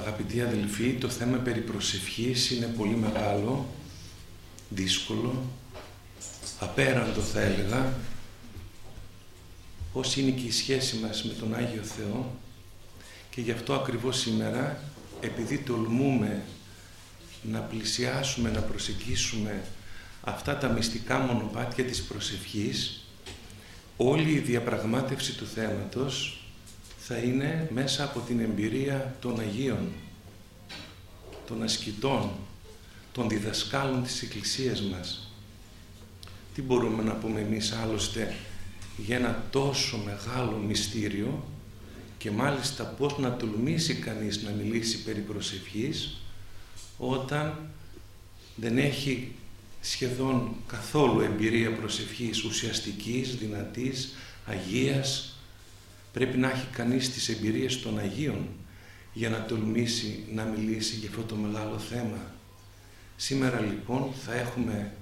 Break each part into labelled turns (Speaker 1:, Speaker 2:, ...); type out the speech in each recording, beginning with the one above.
Speaker 1: Αγαπητοί αδελφοί, το θέμα περί προσευχής είναι πολύ μεγάλο, δύσκολο, απέραντο θα έλεγα, πώς είναι και η σχέση μας με τον Άγιο Θεό. Και γι' αυτό ακριβώς σήμερα, επειδή τολμούμε να πλησιάσουμε, να προσεγγίσουμε αυτά τα μυστικά μονοπάτια της προσευχής, όλη η διαπραγμάτευση του θέματος θα είναι μέσα από την εμπειρία των Αγίων, των ασκητών, των διδασκάλων της Εκκλησίας μας. Τι μπορούμε να πούμε εμείς άλλωστε για ένα τόσο μεγάλο μυστήριο και μάλιστα πώς να τολμήσει κανείς να μιλήσει περί προσευχής όταν δεν έχει σχεδόν καθόλου εμπειρία προσευχής ουσιαστικής, δυνατής, αγίας. Πρέπει να έχει κανείς τις εμπειρίες των Αγίων για να τολμήσει να μιλήσει για αυτό το μεγάλο θέμα. Σήμερα λοιπόν θα έχουμε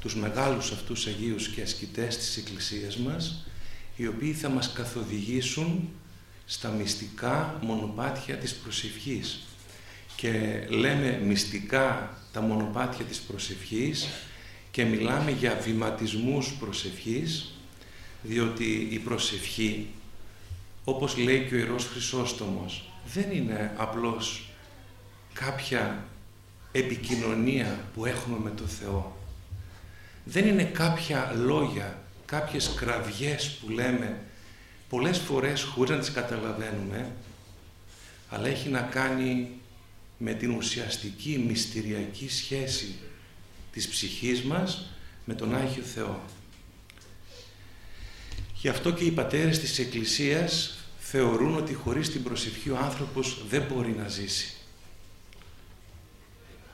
Speaker 1: τους μεγάλους αυτούς Αγίους και ασκητές της Εκκλησίας μας οι οποίοι θα μας καθοδηγήσουν στα μυστικά μονοπάτια της προσευχής και λέμε μυστικά τα μονοπάτια της προσευχής και μιλάμε για βηματισμούς προσευχής διότι η προσευχή όπως λέει και ο Ιερός Χρυσόστομος δεν είναι απλώς κάποια επικοινωνία που έχουμε με το Θεό δεν είναι κάποια λόγια κάποιες κραυγές που λέμε πολλές φορές χωρίς να τις καταλαβαίνουμε αλλά έχει να κάνει με την ουσιαστική μυστηριακή σχέση της ψυχής μας με τον Άγιο Θεό. Γι' αυτό και οι πατέρες της Εκκλησίας θεωρούν ότι χωρίς την προσευχή ο άνθρωπος δεν μπορεί να ζήσει.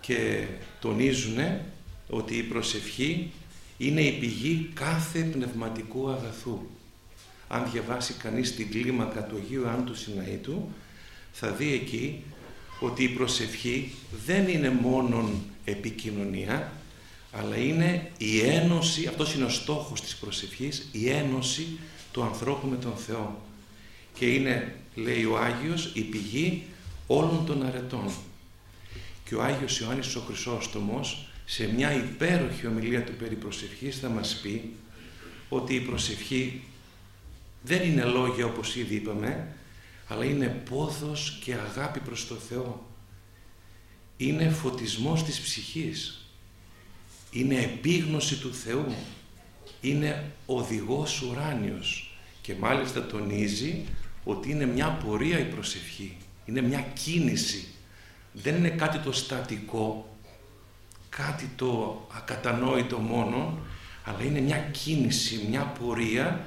Speaker 1: Και τονίζουν ότι η προσευχή είναι η πηγή κάθε πνευματικού αγαθού. Αν διαβάσει κανείς την κλίμακα του Αγίου Άντου Συναήτου, θα δει εκεί ότι η προσευχή δεν είναι μόνον επικοινωνία, αλλά είναι η ένωση, αυτός είναι ο στόχος της προσευχής, η ένωση του ανθρώπου με τον Θεό. Και είναι, λέει ο Άγιος, η πηγή όλων των αρετών. Και ο Άγιος Ιωάννης ο Χρυσόστομος, σε μια υπέροχη ομιλία του περί προσευχής, θα μας πει ότι η προσευχή δεν είναι λόγια όπως ήδη είπαμε, αλλά είναι πόθος και αγάπη προς το Θεό. Είναι φωτισμός της ψυχής. Είναι επίγνωση του Θεού. Είναι οδηγός ουράνιος. Και μάλιστα τονίζει ότι είναι μια πορεία η προσευχή. Είναι μια κίνηση. Δεν είναι κάτι το στατικό, κάτι το ακατανόητο μόνο, αλλά είναι μια κίνηση, μια πορεία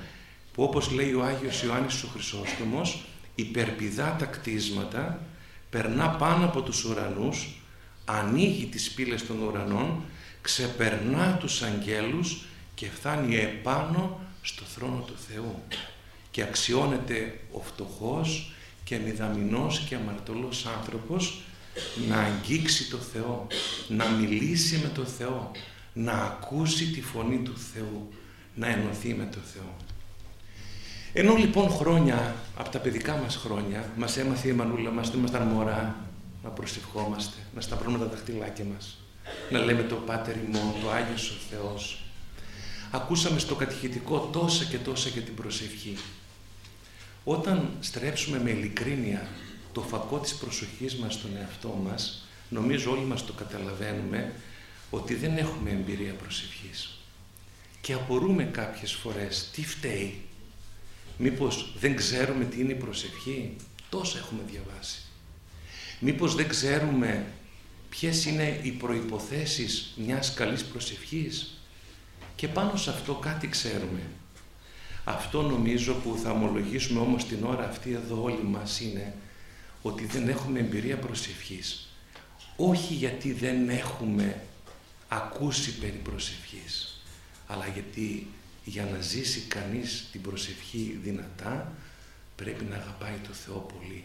Speaker 1: που όπως λέει ο Άγιος Ιωάννης ο Χρυσόστομος υπερπηδά τα κτίσματα, περνά πάνω από τους ουρανούς, ανοίγει τις πύλες των ουρανών, ξεπερνά τους αγγέλους και φτάνει επάνω στο θρόνο του Θεού και αξιώνεται ο φτωχός και μηδαμινός και αμαρτωλός άνθρωπος να αγγίξει το Θεό, να μιλήσει με το Θεό, να ακούσει τη φωνή του Θεού, να ενωθεί με το Θεό. Ενώ λοιπόν χρόνια, από τα παιδικά μας χρόνια, μας έμαθε η μανούλα μας, όταν ήμασταν μωρά, να προσευχόμαστε, να σταυρώνουμε τα δαχτυλάκια μας, να λέμε το Πάτερ ημών, το Άγιος ο Θεός. Ακούσαμε στο κατηχητικό τόσα και τόσα για την προσευχή. Όταν στρέψουμε με ειλικρίνεια το φακό της προσοχής μας στον εαυτό μας, νομίζω όλοι μας το καταλαβαίνουμε, ότι δεν έχουμε εμπειρία προσευχής. Και απορούμε κάποιες φορές τι φταίει; Μήπως δεν ξέρουμε τι είναι η προσευχή; Τόσα έχουμε διαβάσει. Μήπως δεν ξέρουμε ποιες είναι οι προϋποθέσεις μιας καλής προσευχής; Και πάνω σε αυτό κάτι ξέρουμε. Αυτό νομίζω που θα ομολογήσουμε όμως την ώρα αυτή εδώ όλοι μας είναι ότι δεν έχουμε εμπειρία προσευχής. Όχι γιατί δεν έχουμε ακούσει περί προσευχής, αλλά γιατί για να ζήσει κανείς την προσευχή δυνατά πρέπει να αγαπάει το Θεό πολύ.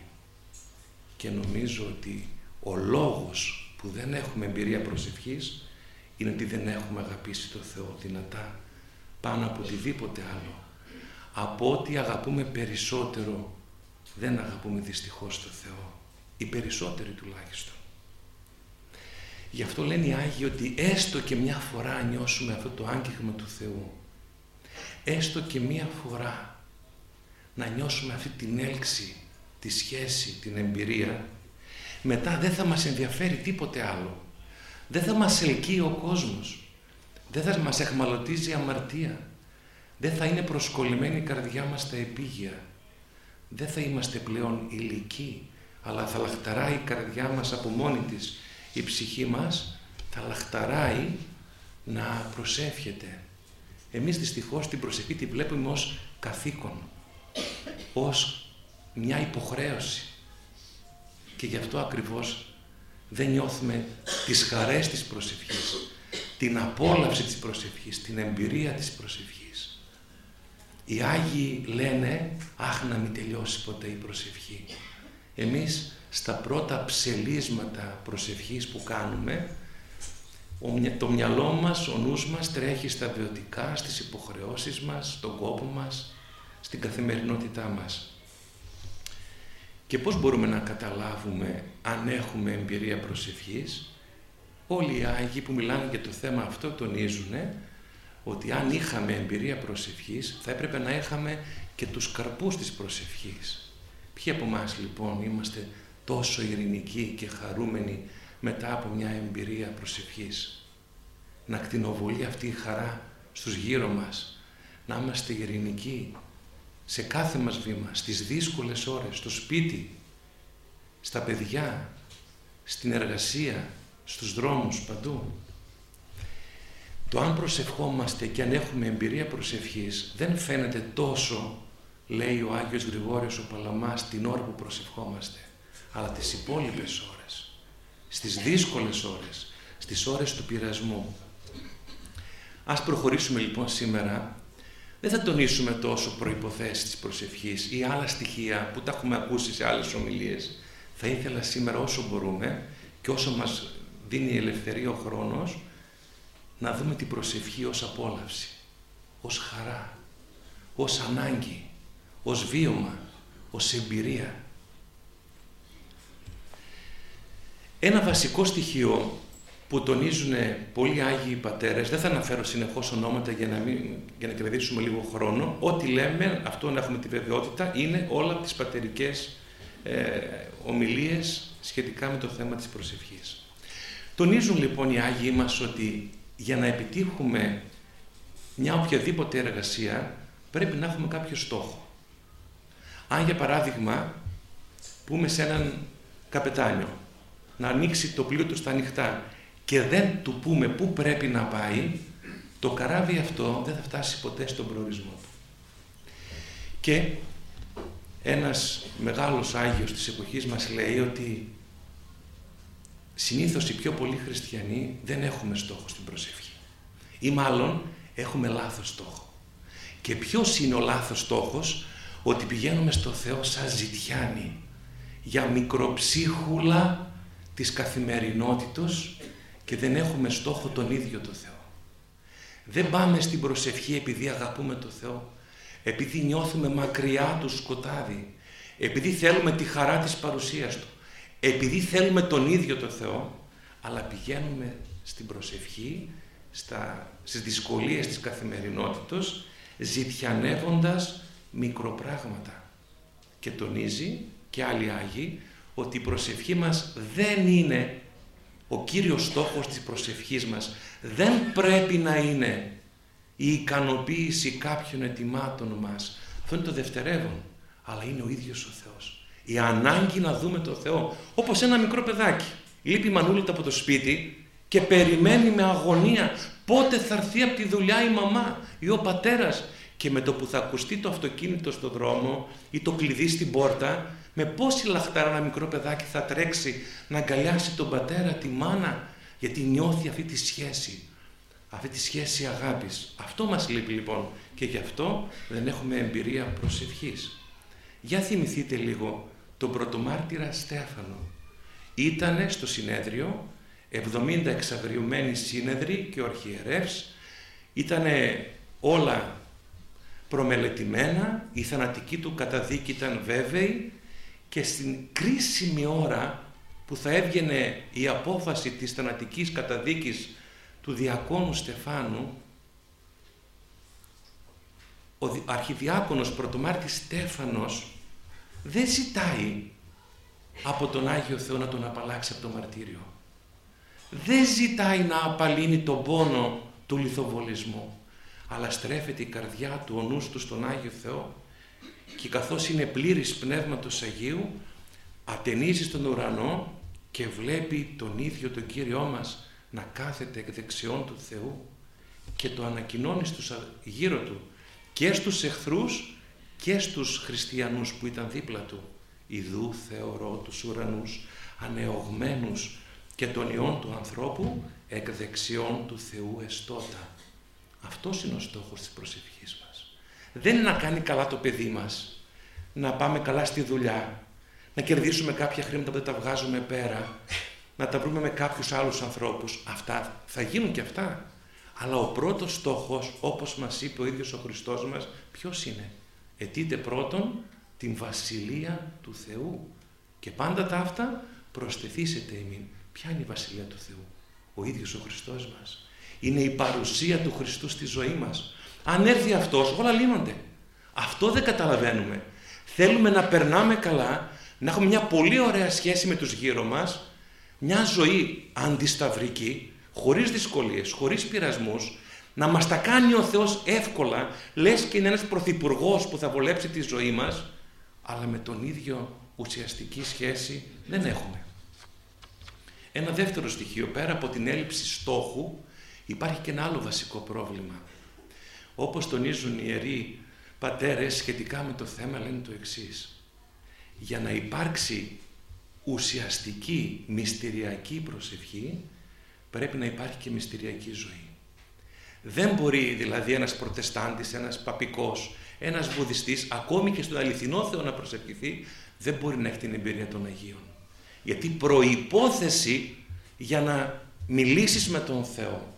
Speaker 1: Και νομίζω ότι ο λόγος που δεν έχουμε εμπειρία προσευχής είναι ότι δεν έχουμε αγαπήσει το Θεό δυνατά πάνω από οτιδήποτε άλλο. Από ό,τι αγαπούμε περισσότερο δεν αγαπούμε δυστυχώς το Θεό. Οι περισσότεροι τουλάχιστον. Γι' αυτό λένε οι Άγιοι ότι έστω και μια φορά νιώσουμε αυτό το άγγιγμα του Θεού. Έστω και μια φορά να νιώσουμε αυτή την έλξη, τη σχέση, την εμπειρία, μετά δεν θα μας ενδιαφέρει τίποτε άλλο. Δεν θα μας ελκύει ο κόσμος. Δεν θα μας εχμαλωτίζει η αμαρτία. Δεν θα είναι προσκολλημένη η καρδιά μας στα επίγεια. Δεν θα είμαστε πλέον ηλικοί, αλλά θα λαχταράει η καρδιά μας από μόνη της. Η ψυχή μας θα λαχταράει να προσεύχεται. Εμείς δυστυχώς την προσευχή τη βλέπουμε ως καθήκον, ως μια υποχρέωση. Και γι' αυτό ακριβώς δεν νιώθουμε τις χαρές της προσευχής, την απόλαυση της προσευχής, την εμπειρία της προσευχής. Οι Άγιοι λένε, αχ να μην τελειώσει ποτέ η προσευχή. Εμείς στα πρώτα ψελίσματα προσευχής που κάνουμε, το μυαλό μας, ο νους μας τρέχει στα βιωτικά, στις υποχρεώσεις μας, στον κόπο μας, στην καθημερινότητά μας. Και πώς μπορούμε να καταλάβουμε αν έχουμε εμπειρία προσευχής. Όλοι οι Άγιοι που μιλάνε για το θέμα αυτό τονίζουν ότι αν είχαμε εμπειρία προσευχής θα έπρεπε να είχαμε και τους καρπούς της προσευχής. Ποιοι από εμάς λοιπόν είμαστε τόσο ειρηνικοί και χαρούμενοι μετά από μια εμπειρία προσευχής. Να κτηνοβολεί αυτή η χαρά στους γύρω μας. Να είμαστε ειρηνικοί, σε κάθε μας βήμα, στις δύσκολες ώρες, στο σπίτι, στα παιδιά, στην εργασία, στους δρόμους, παντού. Το αν προσευχόμαστε και αν έχουμε εμπειρία προσευχής δεν φαίνεται τόσο, λέει ο Άγιος Γρηγόριος ο Παλαμάς, την ώρα που προσευχόμαστε, αλλά τις υπόλοιπες ώρες, στις δύσκολες ώρες, στις ώρες του πειρασμού. Ας προχωρήσουμε λοιπόν σήμερα δεν θα τονίσουμε τόσο προϋποθέσεις της προσευχής ή άλλα στοιχεία που τα έχουμε ακούσει σε άλλες ομιλίες. Θα ήθελα σήμερα όσο μπορούμε και όσο μας δίνει η ελευθερία ο χρόνος να δούμε την προσευχή ως απόλαυση, ως χαρά, ως ανάγκη, ως βίωμα, ως εμπειρία. Ένα βασικό στοιχείο που τονίζουν πολλοί Άγιοι Πατέρες, δεν θα αναφέρω συνεχώς ονόματα για να, μην, για να κερδίσουμε λίγο χρόνο, ό,τι λέμε, αυτό να έχουμε τη βεβαιότητα, είναι όλα από τις πατερικές ε, ομιλίες σχετικά με το θέμα της προσευχής. Τονίζουν λοιπόν οι Άγιοι μας ότι για να επιτύχουμε μια οποιαδήποτε εργασία πρέπει να έχουμε κάποιο στόχο. Αν για παράδειγμα πούμε σε έναν καπετάνιο να ανοίξει το πλοίο του στα ανοιχτά και δεν του πούμε πού πρέπει να πάει, το καράβι αυτό δεν θα φτάσει ποτέ στον προορισμό του. Και ένας μεγάλος Άγιος της εποχής μας λέει ότι συνήθως οι πιο πολλοί χριστιανοί δεν έχουμε στόχο στην προσευχή. Ή μάλλον έχουμε λάθος στόχο. Και ποιος είναι ο λάθος στόχος, ότι πηγαίνουμε στο Θεό σαν ζητιάνοι για μικροψίχουλα της καθημερινότητος και δεν έχουμε στόχο τον ίδιο το Θεό. Δεν πάμε στην προσευχή επειδή αγαπούμε το Θεό, επειδή νιώθουμε μακριά του σκοτάδι, επειδή θέλουμε τη χαρά της παρουσίας Του, επειδή θέλουμε τον ίδιο το Θεό, αλλά πηγαίνουμε στην προσευχή, στα, στις δυσκολίες της καθημερινότητος, ζητιανεύοντας μικροπράγματα. Και τονίζει και άλλοι Άγιοι ότι η προσευχή μας δεν είναι ο κύριος στόχος της προσευχής μας δεν πρέπει να είναι η ικανοποίηση κάποιων ετοιμάτων μας. Αυτό είναι το δευτερεύον, αλλά είναι ο ίδιος ο Θεός. Η ανάγκη να δούμε το Θεό, όπως ένα μικρό παιδάκι. Λείπει η μανούλα από το σπίτι και περιμένει με αγωνία πότε θα έρθει από τη δουλειά η μαμά ή ο πατέρας και με το που θα ακουστεί το αυτοκίνητο στο δρόμο ή το κλειδί στην πόρτα με πόση λαχτάρα ένα μικρό παιδάκι θα τρέξει να αγκαλιάσει τον πατέρα, τη μάνα, γιατί νιώθει αυτή τη σχέση, αυτή τη σχέση αγάπης. Αυτό μας λείπει λοιπόν και γι' αυτό δεν έχουμε εμπειρία προσευχής. Για θυμηθείτε λίγο τον πρωτομάρτυρα Στέφανο. Ήτανε στο συνέδριο, 70 εξαγριωμένοι σύνεδροι και ο αρχιερεύς, ήτανε όλα προμελετημένα, η θανατική του καταδίκη ήταν βέβαιη και στην κρίσιμη ώρα που θα έβγαινε η απόφαση της θανατικής καταδίκης του διακόνου Στεφάνου, ο αρχιδιάκονος πρωτομάρτης Στέφανος δεν ζητάει από τον Άγιο Θεό να τον απαλλάξει από το μαρτύριο. Δεν ζητάει να απαλύνει τον πόνο του λιθοβολισμού, αλλά στρέφεται η καρδιά του, ο νους του στον Άγιο Θεό και καθώς είναι πλήρης Πνεύματος Αγίου, ατενίζει στον ουρανό και βλέπει τον ίδιο τον Κύριό μας να κάθεται εκ δεξιών του Θεού και το ανακοινώνει στους γύρω του και στους εχθρούς και στους χριστιανούς που ήταν δίπλα του. Ιδού θεωρώ τους ουρανούς ανεωγμένους και τον ιόν του ανθρώπου εκ δεξιών του Θεού εστότα. Αυτός είναι ο στόχος της προσευχής μας. Δεν είναι να κάνει καλά το παιδί μας, να πάμε καλά στη δουλειά, να κερδίσουμε κάποια χρήματα που δεν τα βγάζουμε πέρα, να τα βρούμε με κάποιους άλλους ανθρώπους. Αυτά θα γίνουν και αυτά. Αλλά ο πρώτος στόχος, όπως μας είπε ο ίδιος ο Χριστός μας, ποιος είναι; Ετείτε πρώτον την Βασιλεία του Θεού. Και πάντα τα αυτά προσθεθήσετε εμείς. Ποια είναι η Βασιλεία του Θεού; Ο ίδιος ο Χριστός μας. Είναι η παρουσία του Χριστού στη ζωή μας. Αν έρθει Αυτός όλα λύνονται. Αυτό δεν καταλαβαίνουμε. Θέλουμε να περνάμε καλά, να έχουμε μια πολύ ωραία σχέση με τους γύρω μας, μια ζωή αντισταυρική, χωρίς δυσκολίες, χωρίς πειρασμούς, να μας τα κάνει ο Θεός εύκολα, λες και είναι ένας πρωθυπουργός που θα βολέψει τη ζωή μας, αλλά με τον ίδιο ουσιαστική σχέση δεν έχουμε. Ένα δεύτερο στοιχείο, πέρα από την έλλειψη στόχου, υπάρχει και ένα άλλο βασικό πρόβλημα. Όπως τονίζουν οι ιεροί πατέρες σχετικά με το θέμα λένε το εξής. Για να υπάρξει ουσιαστική μυστηριακή προσευχή πρέπει να υπάρχει και μυστηριακή ζωή. Δεν μπορεί δηλαδή ένας προτεστάντης, ένας παπικός, ένας βουδιστής, ακόμη και στον αληθινό Θεό να προσευχηθεί, δεν μπορεί να έχει την εμπειρία των Αγίων. Γιατί προϋπόθεση για να μιλήσεις με τον Θεό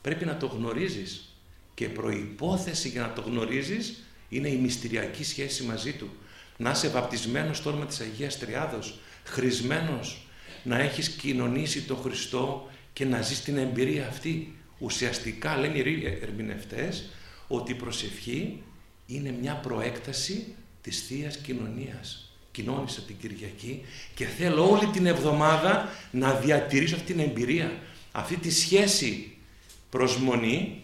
Speaker 1: πρέπει να το γνωρίζεις και προϋπόθεση για να το γνωρίζεις είναι η μυστηριακή σχέση μαζί Του. Να είσαι βαπτισμένος στο όνομα της Αγίας Τριάδος, χρησμένος, να έχεις κοινωνήσει τον Χριστό και να ζεις την εμπειρία αυτή. Ουσιαστικά λένε οι ερμηνευτές ότι η προσευχή είναι μια προέκταση της Θείας Κοινωνίας κοινώνησα την Κυριακή και θέλω όλη την εβδομάδα να διατηρήσω αυτή την εμπειρία, αυτή τη σχέση προσμονή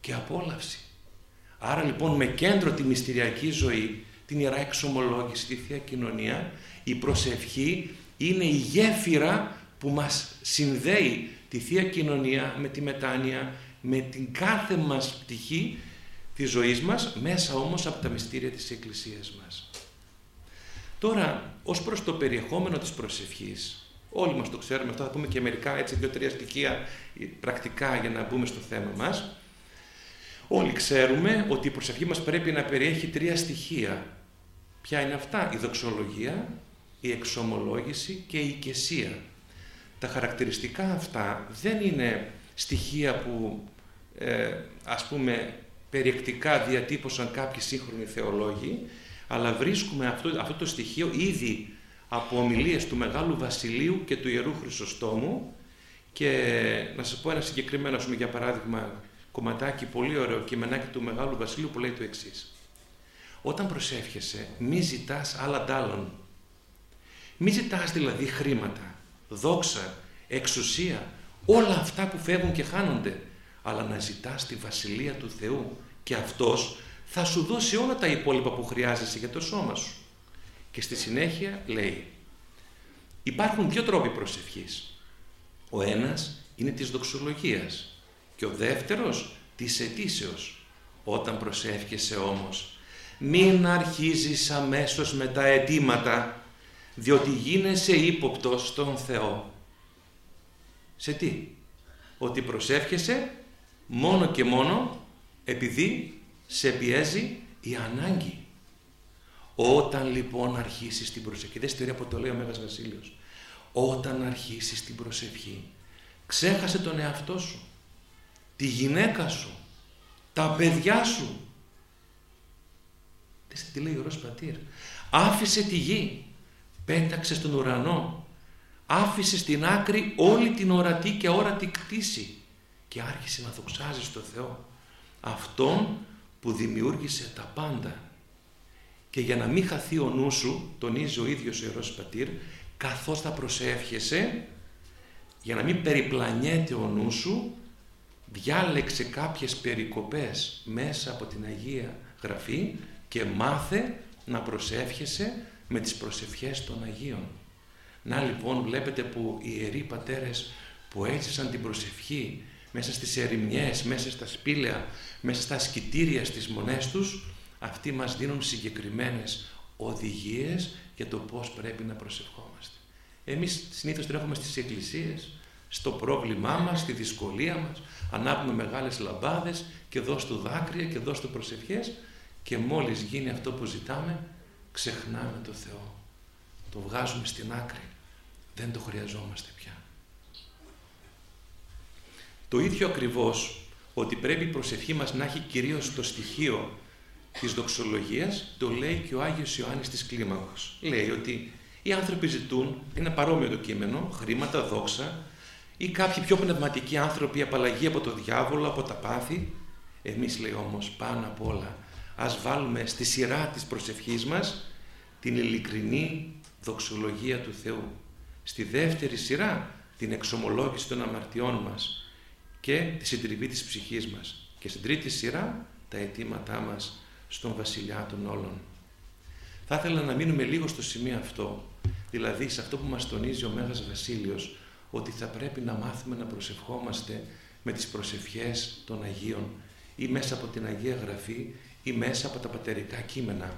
Speaker 1: και απόλαυση. Άρα λοιπόν με κέντρο τη μυστηριακή ζωή, την Ιερά Εξομολόγηση, τη Θεία Κοινωνία, η προσευχή είναι η γέφυρα που μας συνδέει τη Θεία Κοινωνία με τη μετάνοια, με την κάθε μας πτυχή της ζωής μας, μέσα όμως από τα μυστήρια της Εκκλησίας μας. Τώρα, ως προς το περιεχόμενο της προσευχής, όλοι μας το ξέρουμε αυτό, θα πούμε και μερικά έτσι δύο-τρία στοιχεία πρακτικά για να μπούμε στο θέμα μας. Όλοι ξέρουμε ότι η προσευχή μας πρέπει να περιέχει τρία στοιχεία. Ποια είναι αυτά, η δοξολογία, η εξομολόγηση και η οικεσία. Τα χαρακτηριστικά αυτά δεν είναι στοιχεία που ε, ας πούμε περιεκτικά διατύπωσαν κάποιοι σύγχρονοι θεολόγοι, αλλά βρίσκουμε αυτό, αυτό το στοιχείο ήδη από ομιλίες του Μεγάλου Βασιλείου και του Ιερού Χρυσοστόμου και να σας πω ένα συγκεκριμένο, πούμε, για παράδειγμα, κομματάκι πολύ ωραίο κειμενάκι του Μεγάλου Βασιλείου που λέει το εξής. Όταν προσεύχεσαι, μη ζητάς άλλα ντάλλον. Μη ζητάς δηλαδή χρήματα, δόξα, εξουσία, όλα αυτά που φεύγουν και χάνονται, αλλά να ζητάς τη Βασιλεία του Θεού και Αυτός θα σου δώσει όλα τα υπόλοιπα που χρειάζεσαι για το σώμα σου. Και στη συνέχεια λέει, υπάρχουν δύο τρόποι προσευχής. Ο ένας είναι της δοξολογίας και ο δεύτερος της αιτήσεως. Όταν προσεύχεσαι όμως, μην αρχίζεις αμέσως με τα αιτήματα, διότι γίνεσαι ύποπτος στον Θεό. Σε τι; Ότι προσεύχεσαι μόνο και μόνο επειδή σε πιέζει η ανάγκη. Όταν λοιπόν αρχίσεις την προσευχή, δεν στηρεί από το λέει ο Μέγας Βασίλειος, όταν αρχίσεις την προσευχή, ξέχασε τον εαυτό σου, τη γυναίκα σου, τα παιδιά σου. Τι λέει ο Ρος Πατήρ. Άφησε τη γη, πέταξε στον ουρανό, άφησε στην άκρη όλη την ορατή και όρατη κτήση και άρχισε να δοξάζει στο Θεό. Αυτόν που δημιούργησε τα πάντα. Και για να μην χαθεί ο νους σου, τονίζει ο ίδιος ο Ιερός Πατήρ, καθώς θα προσεύχεσαι, για να μην περιπλανιέται ο νους σου, διάλεξε κάποιες περικοπές μέσα από την Αγία Γραφή και μάθε να προσεύχεσαι με τις προσευχές των Αγίων. Να λοιπόν βλέπετε που οι Ιεροί Πατέρες που έζησαν την προσευχή μέσα στις ερημιές, μέσα στα σπήλαια, μέσα στα σκητήρια στις μονές τους, αυτοί μας δίνουν συγκεκριμένες οδηγίες για το πώς πρέπει να προσευχόμαστε. Εμείς συνήθως τρέχουμε στις εκκλησίες, στο πρόβλημά μας, στη δυσκολία μας, ανάπνουμε μεγάλες λαμπάδες και δώσ' του δάκρυα και δώσ' του προσευχές και μόλις γίνει αυτό που ζητάμε, ξεχνάμε το Θεό. Το βγάζουμε στην άκρη. Δεν το χρειαζόμαστε πια. Το ίδιο ακριβώς ότι πρέπει η προσευχή μας να έχει κυρίως το στοιχείο της δοξολογίας το λέει και ο Άγιος Ιωάννης της Κλίμακος. Λέει ότι οι άνθρωποι ζητούν, είναι παρόμοιο το κείμενο, χρήματα, δόξα ή κάποιοι πιο πνευματικοί άνθρωποι απαλλαγή από το διάβολο, από τα πάθη. Εμείς λέει όμως πάνω απ' όλα ας βάλουμε στη σειρά της προσευχής μας την ειλικρινή δοξολογία του Θεού. Στη δεύτερη σειρά την εξομολόγηση των αμαρτιών μας και τη συντριβή της ψυχής μας. Και στην τρίτη σειρά τα αιτήματά μας στον βασιλιά των όλων. Θα ήθελα να μείνουμε λίγο στο σημείο αυτό, δηλαδή σε αυτό που μας τονίζει ο Μέγας Βασίλειος, ότι θα πρέπει να μάθουμε να προσευχόμαστε με τις προσευχές των Αγίων ή μέσα από την Αγία Γραφή ή μέσα από τα πατερικά κείμενα.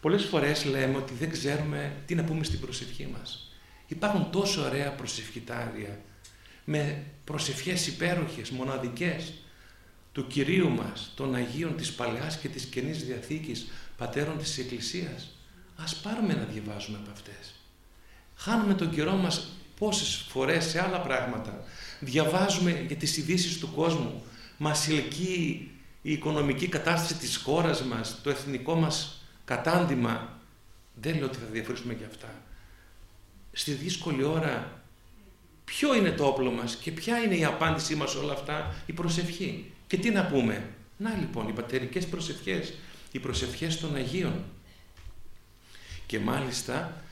Speaker 1: Πολλές φορές λέμε ότι δεν ξέρουμε τι να πούμε στην προσευχή μας. Υπάρχουν τόσο ωραία προσευχητάρια με προσευχές υπέροχες, μοναδικές του Κυρίου μας, των Αγίων της Παλαιάς και της Καινής Διαθήκης, πατέρων της Εκκλησίας. Ας πάρουμε να διαβάζουμε από αυτές. Χάνουμε τον καιρό μας πόσες φορές σε άλλα πράγματα. Διαβάζουμε για τις ειδήσεις του κόσμου. Μας ελκύει η οικονομική κατάσταση της χώρας μας, το εθνικό μας κατάντημα. Δεν λέω ότι θα διαφορήσουμε για αυτά. Στη δύσκολη ώρα ποιο είναι το όπλο μας και ποια είναι η απάντησή μας όλα αυτά, η προσευχή. Και τι να πούμε; Να λοιπόν, οι πατερικές προσευχές, οι προσευχές των Αγίων. Και μάλιστα,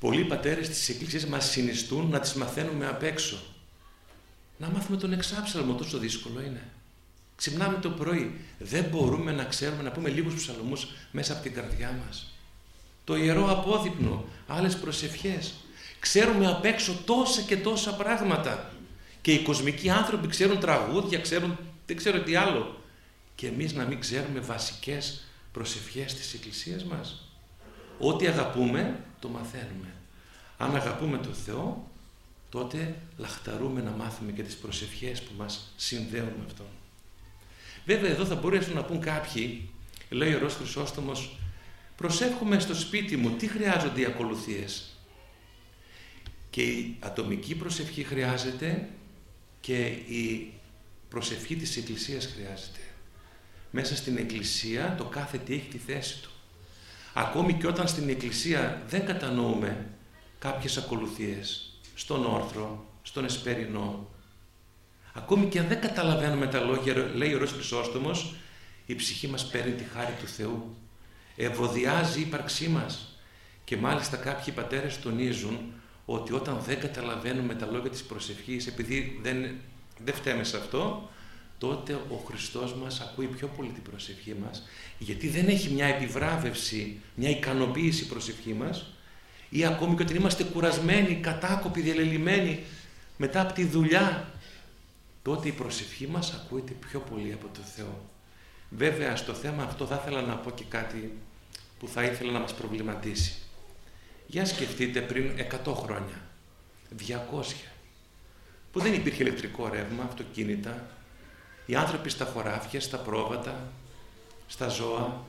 Speaker 1: πολλοί πατέρες της Εκκλησίας μας συνιστούν να τις μαθαίνουμε απ' έξω. Να μάθουμε τον εξάψαλμο, τόσο δύσκολο είναι. Ξυπνάμε το πρωί. Δεν μπορούμε να ξέρουμε να πούμε λίγους ψαλμούς μέσα από την καρδιά μας. Το ιερό απόδειπνο, άλλες προσευχές. Ξέρουμε απ' έξω τόσα και τόσα πράγματα. Και οι κοσμικοί άνθρωποι ξέρουν τραγούδια, ξέρουν δεν ξέρω τι άλλο. Και εμείς να μην ξέρουμε βασικές προσευχές της Εκκλησίας μας. Ό,τι αγαπούμε, το μαθαίνουμε. Αν αγαπούμε τον Θεό, τότε λαχταρούμε να μάθουμε και τις προσευχές που μας συνδέουν με Αυτόν. Βέβαια εδώ θα μπορέσουν να πούν κάποιοι, λέει ο Ρος Χρυσόστομος, προσεύχομαι στο σπίτι μου, τι χρειάζονται οι ακολουθίες; Και η ατομική προσευχή χρειάζεται και η προσευχή της Εκκλησίας χρειάζεται. Μέσα στην Εκκλησία το κάθε τι έχει τη θέση του. Ακόμη και όταν στην Εκκλησία δεν κατανοούμε κάποιες ακολουθίες στον όρθρο, στον εσπερινό, ακόμη και αν δεν καταλαβαίνουμε τα λόγια, λέει ο Ρος Χρυσόστομος, η ψυχή μας παίρνει τη χάρη του Θεού, ευωδιάζει η ύπαρξή μας και μάλιστα κάποιοι πατέρες τονίζουν ότι όταν δεν καταλαβαίνουμε τα λόγια της προσευχής, επειδή δεν δεν φταίμε σε αυτό, τότε ο Χριστός μας ακούει πιο πολύ την προσευχή μας, γιατί δεν έχει μια επιβράβευση, μια ικανοποίηση προσευχή μας, ή ακόμη και όταν είμαστε κουρασμένοι, κατάκοποι, διαλελειμμένοι μετά από τη δουλειά, τότε η προσευχή μας ακούεται πιο πολύ από τον Θεό. Βέβαια, στο θέμα αυτό θα ήθελα να πω και κάτι που θα ήθελα να μας προβληματίσει. Για σκεφτείτε πριν 100 χρόνια, 200, που δεν υπήρχε ηλεκτρικό ρεύμα, αυτοκίνητα, οι άνθρωποι στα χωράφια, στα πρόβατα, στα ζώα,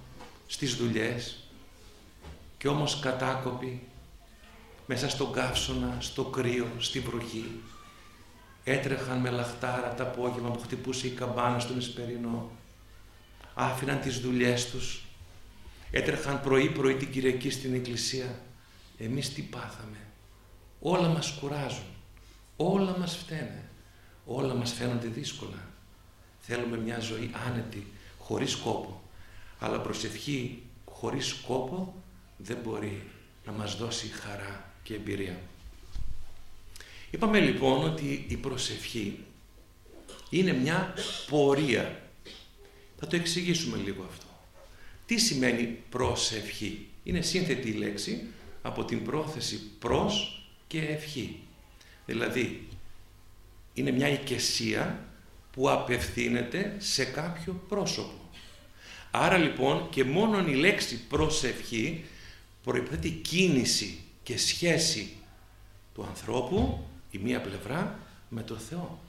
Speaker 1: στις δουλειές και όμως κατάκοποι μέσα στον καύσωνα, στο κρύο, στη βροχή. Έτρεχαν με λαχτάρα τα απόγευμα που χτυπούσε η καμπάνα στον Εσπερινό. Άφηναν τις δουλειές τους. Έτρεχαν πρωί-πρωί την Κυριακή στην εκκλησία εμείς τι πάθαμε. Όλα μας κουράζουν. Όλα μας φταίνε. Όλα μας φαίνονται δύσκολα. Θέλουμε μια ζωή άνετη, χωρίς κόπο. Αλλά προσευχή χωρίς κόπο δεν μπορεί να μας δώσει χαρά και εμπειρία. Είπαμε λοιπόν ότι η προσευχή είναι μια πορεία. Θα το εξηγήσουμε λίγο αυτό. Τι σημαίνει προσευχή; Είναι σύνθετη η λέξη από την πρόθεση προς και ευχή. Δηλαδή, είναι μια οικεσία που απευθύνεται σε κάποιο πρόσωπο. Άρα λοιπόν και μόνο η λέξη προσευχή προϋποθέτει κίνηση και σχέση του ανθρώπου, η μία πλευρά, με το Θεό.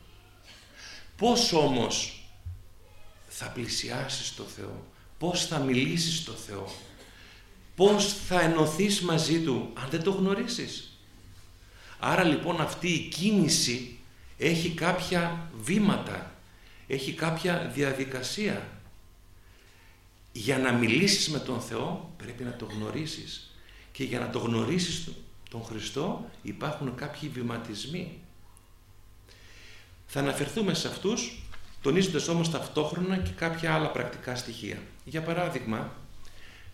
Speaker 1: Πώς όμως θα πλησιάσεις το Θεό, πώς θα μιλήσεις το Θεό, πώς θα ενωθείς μαζί Του αν δεν το γνωρίσεις; Άρα λοιπόν αυτή η κίνηση έχει κάποια βήματα, έχει κάποια διαδικασία. Για να μιλήσεις με τον Θεό πρέπει να το γνωρίσεις και για να το γνωρίσεις τον Χριστό υπάρχουν κάποιοι βηματισμοί. Θα αναφερθούμε σε αυτούς τονίζοντας όμως ταυτόχρονα και κάποια άλλα πρακτικά στοιχεία. Για παράδειγμα,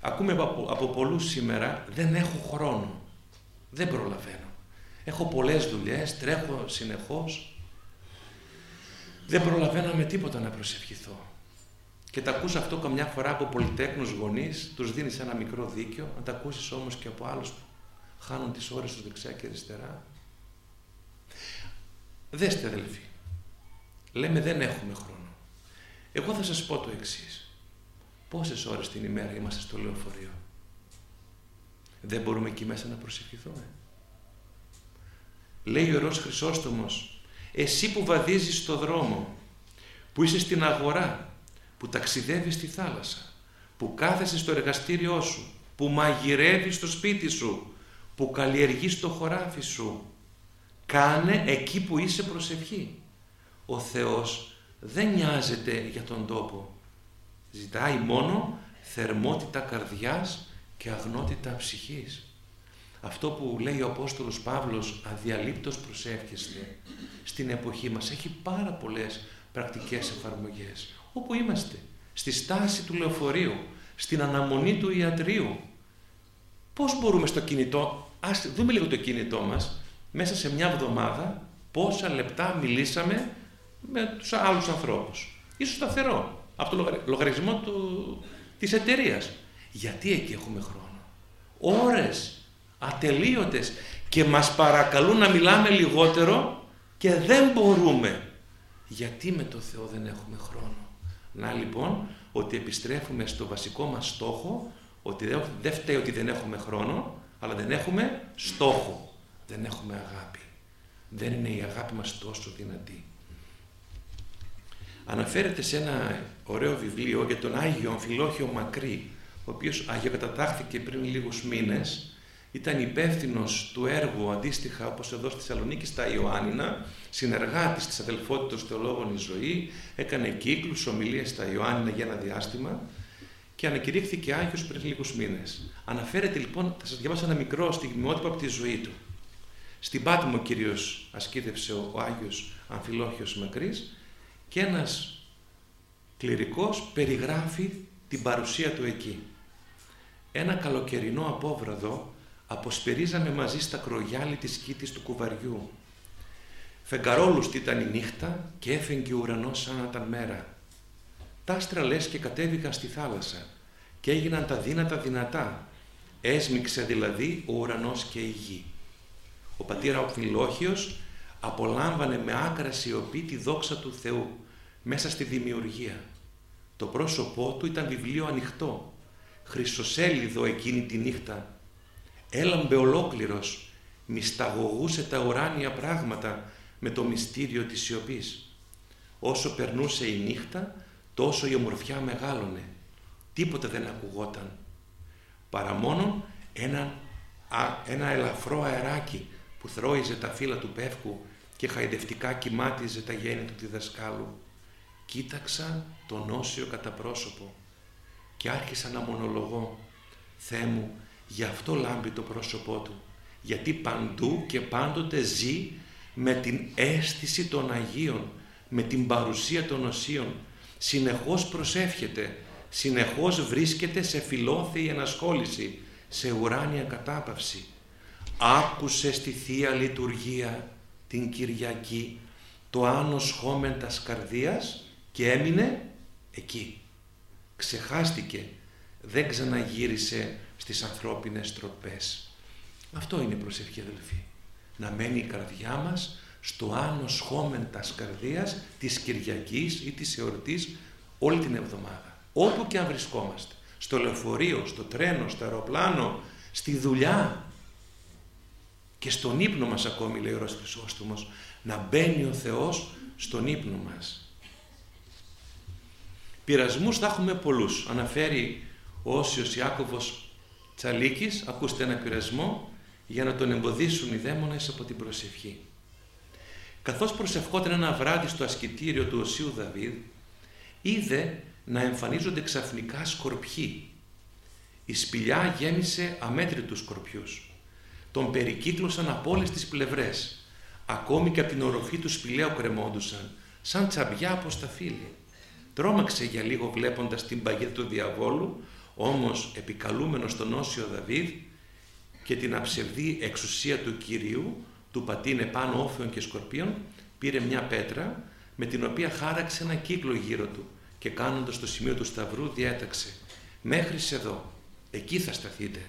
Speaker 1: ακούμε από, από πολλούς σήμερα δεν έχω χρόνο, δεν προλαβαίνω. Έχω πολλές δουλειές, τρέχω συνεχώς, δεν προλαβαίνω με τίποτα να προσευχηθώ. Και τα ακούς αυτό καμιά φορά από πολυτέκνους γονείς, τους δίνεις ένα μικρό δίκιο, να τα ακούσεις όμως και από άλλους που χάνουν τις ώρες τους δεξιά και αριστερά. Δέστε αδελφοί, λέμε δεν έχουμε χρόνο. Εγώ θα σας πω το εξής. Πόσες ώρες την ημέρα είμαστε στο λεωφορείο; Δεν μπορούμε εκεί μέσα να προσευχηθούμε; Λέει ο Ιερός Χρυσόστομος, εσύ που βαδίζεις στο δρόμο, που είσαι στην αγορά, που ταξιδεύεις στη θάλασσα, που κάθεσαι στο εργαστήριό σου, που μαγειρεύεις στο σπίτι σου, που καλλιεργείς το χωράφι σου, κάνε εκεί που είσαι προσευχή. Ο Θεός δεν νοιάζεται για τον τόπο. Ζητάει μόνο θερμότητα καρδιάς και αγνότητα ψυχής. Αυτό που λέει ο Απόστολος Παύλος αδιαλείπτως προσεύχεστε στην εποχή μας έχει πάρα πολλές πρακτικές εφαρμογές. Όπου είμαστε, στη στάση του λεωφορείου, στην αναμονή του ιατρίου. Πώς μπορούμε στο κινητό, ας δούμε λίγο το κινητό μας, μέσα σε μια εβδομάδα πόσα λεπτά μιλήσαμε με τους άλλους ανθρώπους. Ίσως σταθερό, από το λογαριασμό του, της εταιρείας. Γιατί εκεί έχουμε χρόνο; Ώρες ατελείωτες και μας παρακαλούν να μιλάμε λιγότερο και δεν μπορούμε. Γιατί με το Θεό δεν έχουμε χρόνο; Να λοιπόν ότι επιστρέφουμε στο βασικό μας στόχο ότι δεν φταίει ότι δεν έχουμε χρόνο αλλά δεν έχουμε στόχο. Δεν έχουμε αγάπη. Δεν είναι η αγάπη μας τόσο δυνατή. Αναφέρεται σε ένα ωραίο βιβλίο για τον Άγιο Αμφιλόχιο Μακρύ ο οποίος αγιοκατατάχθηκε πριν λίγους μήνες ήταν υπεύθυνος του έργου αντίστοιχα όπως εδώ στη Θεσσαλονίκη στα Ιωάννινα, συνεργάτης της αδελφότητας θεολόγων η ζωή, έκανε κύκλους, ομιλίες στα Ιωάννινα για ένα διάστημα και ανακηρύχθηκε Άγιος πριν λίγους μήνες. Αναφέρεται λοιπόν, θα σας διαβάσω ένα μικρό στιγμιότυπο από τη ζωή του. Στην Πάτμο κυρίως ασκήδευσε ο, ο Άγιος Αμφιλόχιος Μακρής και ένας κληρικός περιγράφει την παρουσία του εκεί. Ένα καλοκαιρινό απόβραδο αποσπερίζαμε μαζί στα κρογιάλι της κήτης του κουβαριού. Φεγγαρόλουστη ήταν η νύχτα και έφεγγε ο ουρανός σαν να ήταν μέρα. Τα άστρα λες και κατέβηκαν στη θάλασσα και έγιναν τα δύνατα δυνατά. Έσμιξε δηλαδή ο ουρανός και η γη. Ο πατήρα ο Φιλόχιος απολάμβανε με άκρα σιωπή τη δόξα του Θεού μέσα στη δημιουργία. Το πρόσωπό του ήταν βιβλίο ανοιχτό, χρυσοσέλιδο εκείνη τη νύχτα έλαμπε ολόκληρος, μυσταγωγούσε τα ουράνια πράγματα με το μυστήριο της σιωπής. Όσο περνούσε η νύχτα, τόσο η ομορφιά μεγάλωνε. Τίποτε δεν ακουγόταν. Παρά μόνο ένα, ένα ελαφρό αεράκι που θρώιζε τα φύλλα του πεύκου και χαϊδευτικά κοιμάτιζε τα γέννη του διδασκάλου. Κοίταξα τον όσιο κατά πρόσωπο και άρχισα να μονολογώ. Θεέ μου, Γι' αυτό λάμπει το πρόσωπό του. Γιατί παντού και πάντοτε ζει με την αίσθηση των Αγίων, με την παρουσία των Οσίων. Συνεχώς προσεύχεται, συνεχώς βρίσκεται σε φιλόθεη ενασχόληση, σε ουράνια κατάπαυση. Άκουσε στη Θεία Λειτουργία την Κυριακή το άνος χώμεντας καρδίας και έμεινε εκεί. Ξεχάστηκε, δεν ξαναγύρισε στις ανθρώπινες τροπές. Αυτό είναι η προσευχή αδελφοί. Να μένει η καρδιά μας στο άνος χώμεντας καρδίας της Κυριακής ή της εορτής όλη την εβδομάδα. Όπου και αν βρισκόμαστε. Στο λεωφορείο, στο τρένο, στο αεροπλάνο, στη δουλειά και στον ύπνο μας ακόμη λέει ο Ρος Χρυσόστομος να μπαίνει ο Θεός στον ύπνο μας. Πειρασμούς θα έχουμε πολλούς. Αναφέρει ο Όσιος Ιάκωβος Τσαλίκης, ακούστε ένα πειρασμό, για να τον εμποδίσουν οι δαίμονες από την προσευχή. Καθώς προσευχόταν ένα βράδυ στο ασκητήριο του Οσίου Δαβίδ, είδε να εμφανίζονται ξαφνικά σκορπιοί. Η σπηλιά γέμισε αμέτρητους σκορπιούς. Τον περικύκλωσαν από όλες τις πλευρές Ακόμη και από την οροφή του σπηλαίου κρεμόντουσαν, σαν τσαμπιά από στα φύλλη. Τρώμαξε για λίγο βλέποντας την παγίδα του διαβόλου, όμως επικαλούμενος τον Όσιο Δαβίδ και την αψευδή εξουσία του Κυρίου, του πατίνε πάνω όφεων και σκορπίων, πήρε μια πέτρα με την οποία χάραξε ένα κύκλο γύρω του και κάνοντας το σημείο του σταυρού διέταξε «Μέχρι εδώ, εκεί θα σταθείτε»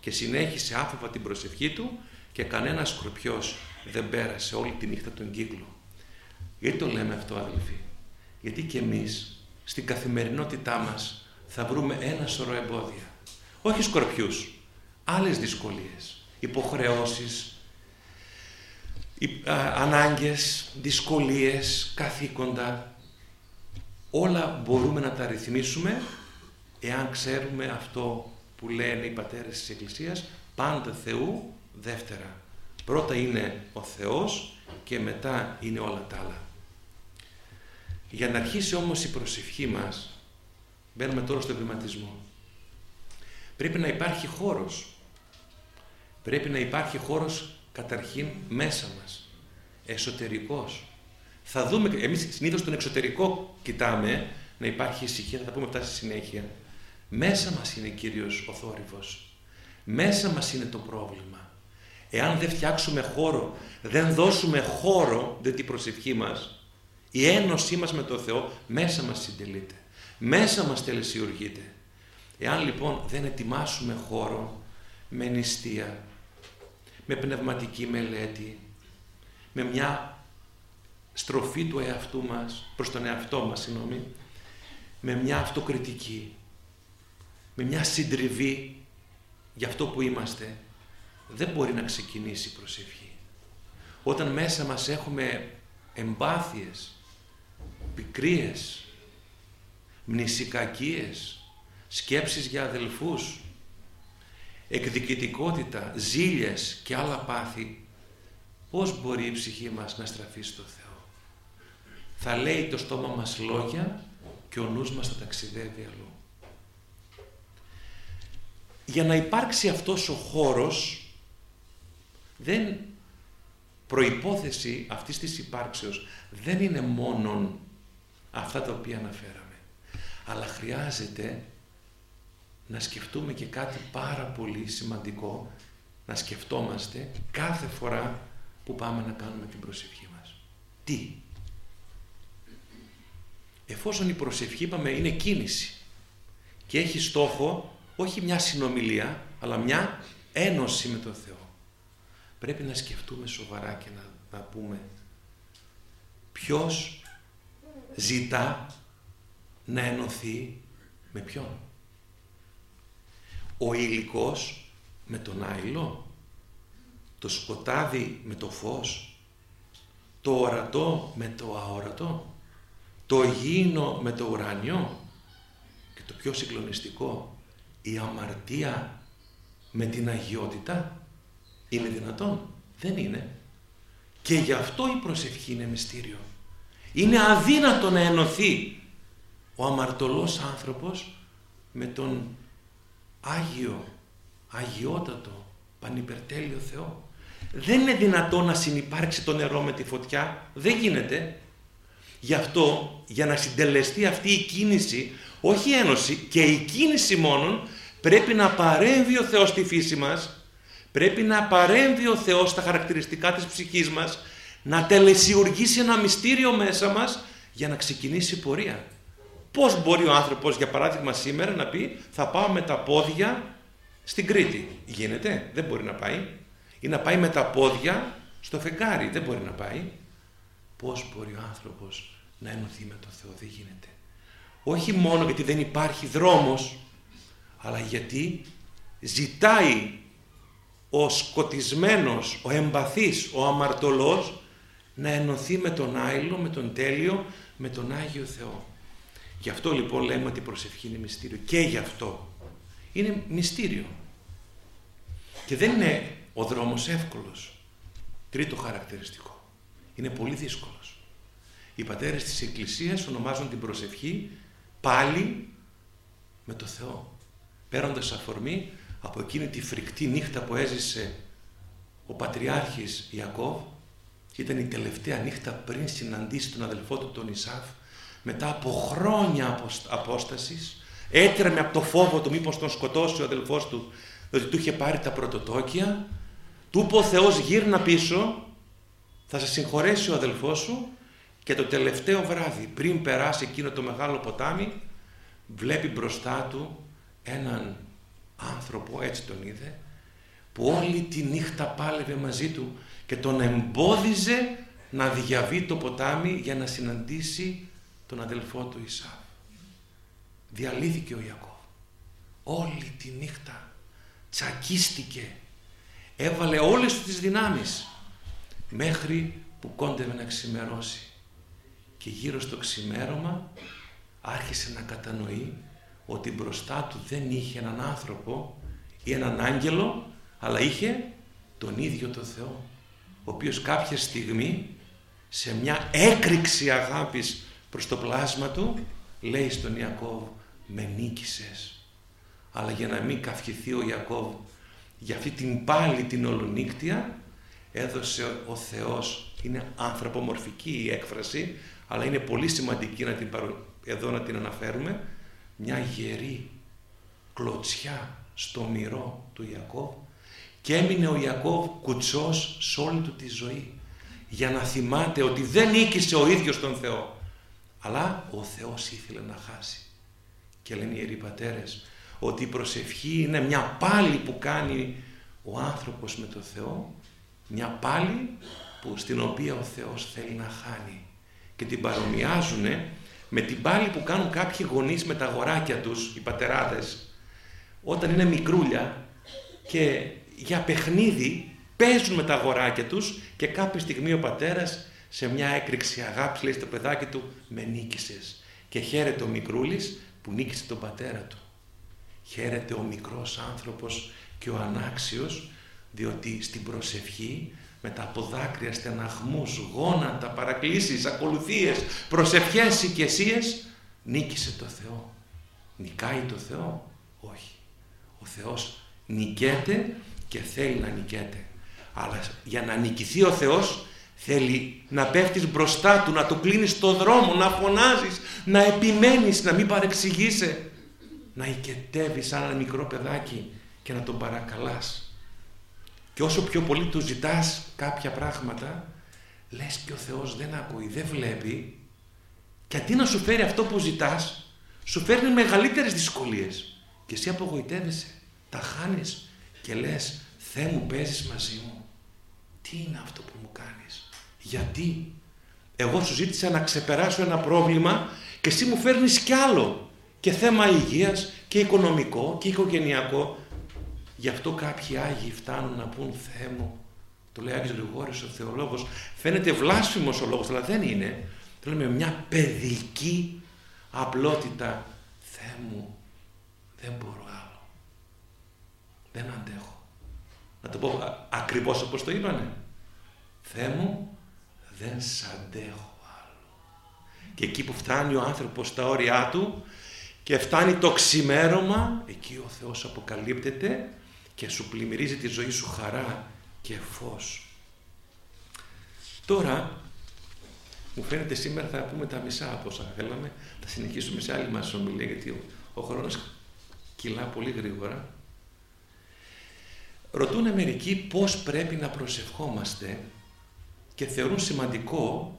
Speaker 1: και συνέχισε άφοβα την προσευχή του και κανένα σκορπιός δεν πέρασε όλη τη νύχτα τον κύκλο. Γιατί το λέμε αυτό αδελφοί; Γιατί και εμείς στην καθημερινότητά μας θα βρούμε ένα σωρό εμπόδια. Όχι σκορπιούς, άλλες δυσκολίες, υποχρεώσεις, ανάγκες, δυσκολίες, καθήκοντα. Όλα μπορούμε να τα ρυθμίσουμε εάν ξέρουμε αυτό που λένε οι πατέρες της Εκκλησίας πάντα Θεού δεύτερα. Πρώτα είναι ο Θεός και μετά είναι όλα τα άλλα. Για να αρχίσει όμως η προσευχή μας, μπαίνουμε τώρα στο βηματισμό. Πρέπει να υπάρχει χώρος. Πρέπει να υπάρχει χώρος καταρχήν μέσα μας, εσωτερικός. Θα δούμε, εμείς συνήθως τον εξωτερικό κοιτάμε, να υπάρχει ησυχία, θα τα πούμε αυτά στη συνέχεια. Μέσα μας είναι Κύριος ο θόρυβος. Μέσα μας είναι το πρόβλημα. Εάν δεν φτιάξουμε χώρο, δεν δώσουμε χώρο, δεν την προσευχή μας, η ένωσή μας με τον Θεό μέσα μας συντελείται. Μέσα μας τελεσιουργείται. Εάν λοιπόν δεν ετοιμάσουμε χώρο με νηστεία, με πνευματική μελέτη, με μια στροφή του εαυτού μας, προς τον εαυτό μας, συγγνώμη, με μια αυτοκριτική, με μια συντριβή για αυτό που είμαστε, δεν μπορεί να ξεκινήσει η προσευχή. Όταν μέσα μας έχουμε εμπάθειες, πικρίες, μνησικακίες, σκέψεις για αδελφούς, εκδικητικότητα, ζήλιες και άλλα πάθη, πώς μπορεί η ψυχή μας να στραφεί στο Θεό; Θα λέει το στόμα μας λόγια και ο νους μας θα ταξιδεύει αλλού. Για να υπάρξει αυτός ο χώρος δεν προϋπόθεση αυτής της υπάρξεως δεν είναι μόνον αυτά τα οποία αναφέραμε. Αλλά χρειάζεται να σκεφτούμε και κάτι πάρα πολύ σημαντικό, να σκεφτόμαστε κάθε φορά που πάμε να κάνουμε την προσευχή μας. Τι; Εφόσον η προσευχή, είπαμε, είναι κίνηση και έχει στόχο όχι μια συνομιλία, αλλά μια ένωση με τον Θεό πρέπει να σκεφτούμε σοβαρά και να, να πούμε ποιος ζητά να ενωθεί με ποιον; Ο υλικός με τον άϊλο, το σκοτάδι με το φως, το ορατό με το αόρατο, το γήινο με το ουράνιο και το πιο συγκλονιστικό, η αμαρτία με την αγιότητα. Είναι δυνατόν; Δεν είναι. Και γι' αυτό η προσευχή είναι μυστήριο. Είναι αδύνατο να ενωθεί ο αμαρτωλός άνθρωπος με τον Άγιο, Αγιότατο, πανυπερτέλειο Θεό. Δεν είναι δυνατό να συνυπάρξει το νερό με τη φωτιά. Δεν γίνεται. Γι' αυτό, για να συντελεστεί αυτή η κίνηση, όχι η ένωση, και η κίνηση μόνον, πρέπει να παρέμβει ο Θεός στη φύση μας, πρέπει να παρέμβει ο Θεός στα χαρακτηριστικά της ψυχής μας, να τελεσιουργήσει ένα μυστήριο μέσα μας για να ξεκινήσει πορεία. Πώς μπορεί ο άνθρωπος, για παράδειγμα σήμερα, να πει θα πάω με τα πόδια στην Κρήτη. Γίνεται, δεν μπορεί να πάει. Ή να πάει με τα πόδια στο φεγγάρι, δεν μπορεί να πάει. Πώς μπορεί ο άνθρωπος να ενωθεί με τον Θεό, δεν γίνεται. Όχι μόνο γιατί δεν υπάρχει δρόμος, αλλά γιατί ζητάει ο σκοτισμένος, ο εμπαθής, ο αμαρτωλός να ενωθεί με τον Άϊλο, με τον Τέλειο, με τον Άγιο Θεό. Γι' αυτό λοιπόν λέμε ότι η προσευχή είναι μυστήριο. Και γι' αυτό είναι μυστήριο. Και δεν είναι ο δρόμος εύκολος. Τρίτο χαρακτηριστικό. Είναι πολύ δύσκολος. Οι πατέρες της Εκκλησίας ονομάζουν την προσευχή πάλι με το Θεό. Παίρνοντας αφορμή από εκείνη τη φρικτή νύχτα που έζησε ο Πατριάρχης Ιακώβ ήταν η τελευταία νύχτα πριν συναντήσει τον αδελφό του τον Ισάφ μετά από χρόνια απόστασης έτρεμε από το φόβο του μήπως τον σκοτώσει ο αδελφός του διότι του είχε πάρει τα πρωτοτόκια του είπε ο Θεός γύρνα πίσω θα σε συγχωρέσει ο αδελφός σου και το τελευταίο βράδυ πριν περάσει εκείνο το μεγάλο ποτάμι βλέπει μπροστά του έναν άνθρωπο έτσι τον είδε που όλη τη νύχτα πάλευε μαζί του και τον εμπόδιζε να διαβεί το ποτάμι για να συναντήσει τον αδελφό του Ισάβ. Διαλύθηκε ο Ιακώβ. Όλη τη νύχτα τσακίστηκε. Έβαλε όλες του τις δυνάμεις μέχρι που κόντευε να ξημερώσει. Και γύρω στο ξημέρωμα άρχισε να κατανοεί ότι μπροστά του δεν είχε έναν άνθρωπο ή έναν άγγελο αλλά είχε τον ίδιο το Θεό ο οποίος κάποια στιγμή σε μια έκρηξη αγάπης προς το πλάσμα του λέει στον Ιακώβ με νίκησες αλλά για να μην καυχηθεί ο Ιακώβ για αυτή την πάλι την ολονύκτια έδωσε ο Θεός είναι ανθρωπομορφική η έκφραση αλλά είναι πολύ σημαντική να την εδώ να την αναφέρουμε μια γερή κλωτσιά στο μυρό του Ιακώβ και έμεινε ο Ιακώβ κουτσός σε όλη του τη ζωή. Για να θυμάται ότι δεν νίκησε ο ίδιος τον Θεό αλλά ο Θεός ήθελε να χάσει. Και λένε οι Ιεροί Πατέρες ότι η προσευχή είναι μια πάλι που κάνει ο άνθρωπος με τον Θεό μια πάλι που, στην οποία ο Θεός θέλει να χάνει. Και την παρομοιάζουν με την πάλι που κάνουν κάποιοι γονείς με τα αγοράκια τους, οι πατεράδες όταν είναι μικρούλια και για παιχνίδι παίζουν με τα αγοράκια τους και κάποια στιγμή ο πατέρας σε μια έκρηξη αγάπης λέει στο παιδάκι του «Με νίκησες» και χαίρεται ο μικρούλης που νίκησε τον πατέρα του. Χαίρεται ο μικρός άνθρωπος και ο ανάξιος διότι στην προσευχή με τα αποδάκρια, στεναχμούς, γόνατα, παρακλήσεις, ακολουθίες, προσευχές, οικεσίες νίκησε το Θεό. Νικάει το Θεό; Όχι. Ο Θεός νικέται και θέλει να νικέται. Αλλά για να νικηθεί ο Θεός θέλει να πέφτεις μπροστά Του, να το κλείνεις το δρόμο, να φωνάζεις, να επιμένεις, να μην παρεξηγείσαι. Να οικετεύεις σαν ένα μικρό παιδάκι και να τον παρακαλάς. Και όσο πιο πολύ του ζητάς κάποια πράγματα, λες και ο Θεός δεν ακούει, δεν βλέπει και αντί να σου φέρει αυτό που ζητάς, σου φέρνει μεγαλύτερες δυσκολίες και εσύ απογοητεύεσαι, τα χάνεις και λες Θεέ μου παίζεις μαζί μου τι είναι αυτό που μου κάνεις γιατί; Εγώ σου ζήτησα να ξεπεράσω ένα πρόβλημα και εσύ μου φέρνεις κι άλλο και θέμα υγείας και οικονομικό και οικογενειακό γι' αυτό κάποιοι Άγιοι φτάνουν να πούν Θεέ μου το λέει Άγιος Γρηγόρης ο θεολόγος φαίνεται βλάσφημος ο λόγος αλλά δεν είναι το λέμε μια παιδική απλότητα Θεέ μου δεν μπορώ δεν αντέχω. Να το πω ακριβώς όπως το είπανε. Θεέ μου, δεν σ' αντέχω άλλο. Και εκεί που φτάνει ο άνθρωπος στα όρια του και φτάνει το ξημέρωμα, εκεί ο Θεός αποκαλύπτεται και σου πλημμυρίζει τη ζωή σου χαρά και φως. Τώρα, μου φαίνεται σήμερα θα πούμε τα μισά από όσα θέλαμε, θα συνεχίσουμε σε άλλη μας ομιλία γιατί ο, ο χρόνος κυλά πολύ γρήγορα. Ρωτούν μερικοί πώς πρέπει να προσευχόμαστε και θεωρούν σημαντικό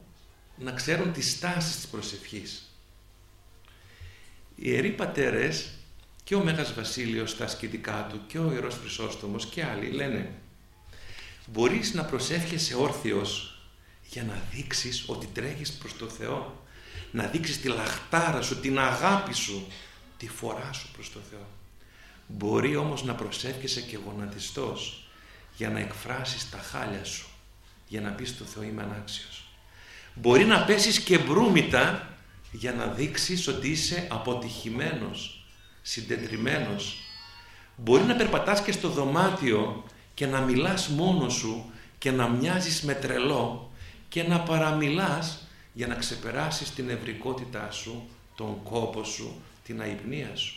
Speaker 1: να ξέρουν τις στάσεις της προσευχής. Οι Ιεροί Πατέρες και ο Μέγας Βασίλειος στα ασκητικά του και ο Ιερός Χρυσόστομος και άλλοι λένε μπορείς να προσεύχεσαι όρθιος για να δείξεις ότι τρέχεις προς το Θεό να δείξεις τη λαχτάρα σου, την αγάπη σου τη φορά σου προς το Θεό μπορεί όμως να προσεύχεσαι και γονατιστός για να εκφράσεις τα χάλια σου για να πεις στο Θεό είμαι ανάξιος μπορεί να πέσεις και μπρούμητα για να δείξεις ότι είσαι αποτυχημένος συντετριμένος. Μπορεί να περπατάς και στο δωμάτιο και να μιλάς μόνος σου και να μοιάζεις με τρελό και να παραμιλάς για να ξεπεράσεις την ευρικότητά σου, τον κόπο σου, την αϊπνία σου.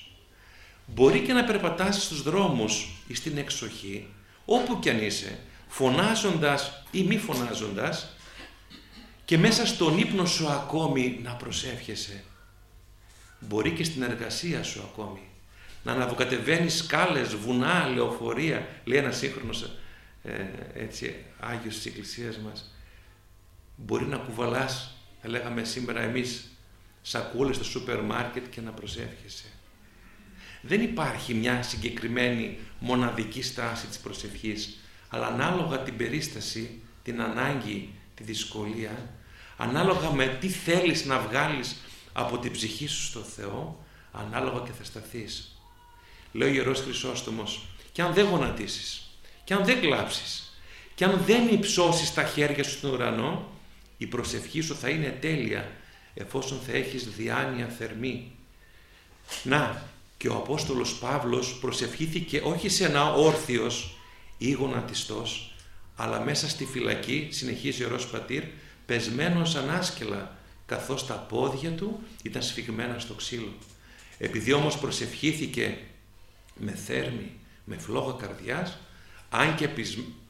Speaker 1: Μπορεί και να περπατάς στους δρόμους ή στην εξοχή, όπου κι αν είσαι, φωνάζοντας ή μη φωνάζοντας και μέσα στον ύπνο σου ακόμη να προσεύχεσαι. Μπορεί και στην εργασία σου ακόμη να αναβοκατεβαίνεις σκάλες, βουνά, λεωφορεία λέει ένας σύγχρονος ε, έτσι, Άγιος της Εκκλησίας μας. Μπορεί να κουβαλάς θα λέγαμε σήμερα εμείς σακούλες στο σούπερ μάρκετ και να προσεύχεσαι. Δεν υπάρχει μια συγκεκριμένη μοναδική στάση της προσευχής αλλά ανάλογα την περίσταση, την ανάγκη, τη δυσκολία ανάλογα με τι θέλεις να βγάλεις από την ψυχή σου στο Θεό, ανάλογα και θα σταθείς. Λέει ο Ιερός Χρυσόστομος, και αν δεν γονατίσεις, και αν δεν κλάψεις, και αν δεν υψώσεις τα χέρια σου στον ουρανό, η προσευχή σου θα είναι τέλεια, εφόσον θα έχεις διάνοια θερμή. Να, και ο Απόστολος Παύλος προσευχήθηκε όχι σε ένα όρθιος ή γονατιστός, αλλά μέσα στη φυλακή, συνεχίζει ο Ιερός Πατήρ, πεσμένος ανάσκελα, καθώς τα πόδια του ήταν σφιγμένα στο ξύλο. Επειδή όμως προσευχήθηκε με θέρμη, με φλόγα καρδιάς, αν και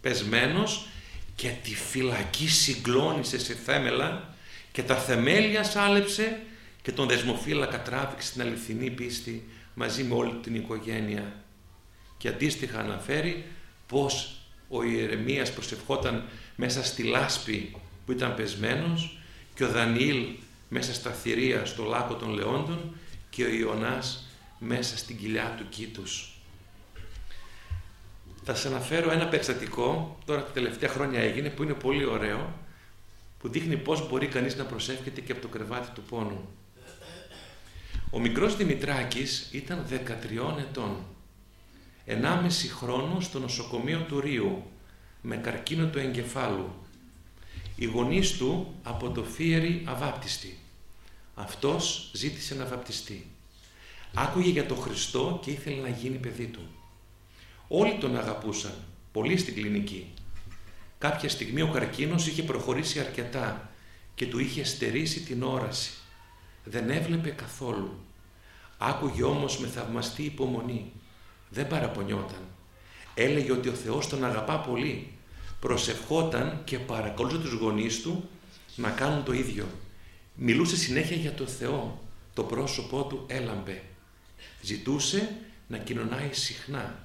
Speaker 1: πεσμένος και τη φυλακή συγκλώνησε σε θέμελα και τα θεμέλια σάλεψε και τον δεσμοφύλακα τράβηξε στην αληθινή πίστη μαζί με όλη την οικογένεια. Και αντίστοιχα αναφέρει πως ο Ιερεμίας προσευχόταν μέσα στη λάσπη που ήταν πεσμένος και ο Δανιήλ μέσα στα θηρία στο λάκκο των λεόντων και ο Ιωνάς μέσα στην κοιλιά του κήτους. Θα σας αναφέρω ένα περιστατικό, τώρα τα τελευταία χρόνια έγινε, που είναι πολύ ωραίο, που δείχνει πώς μπορεί κανείς να προσεύχεται και από το κρεβάτι του πόνου. Ο μικρός Δημητράκης ήταν 13 ετών, 1,5 χρόνο στο νοσοκομείο του Ρίου, με καρκίνο του εγκεφάλου οι γονείς του από το φίερι αβάπτιστη. Αυτός ζήτησε να βαπτιστεί. Άκουγε για τον Χριστό και ήθελε να γίνει παιδί του. Όλοι τον αγαπούσαν, πολύ στην κλινική. Κάποια στιγμή ο καρκίνος είχε προχωρήσει αρκετά και του είχε στερήσει την όραση. Δεν έβλεπε καθόλου. Άκουγε όμως με θαυμαστή υπομονή. Δεν παραπονιόταν. Έλεγε ότι ο Θεός τον αγαπά πολύ προσευχόταν και παρακολούσε τους γονείς του να κάνουν το ίδιο. Μιλούσε συνέχεια για το Θεό. Το πρόσωπό του έλαμπε. Ζητούσε να κοινωνάει συχνά.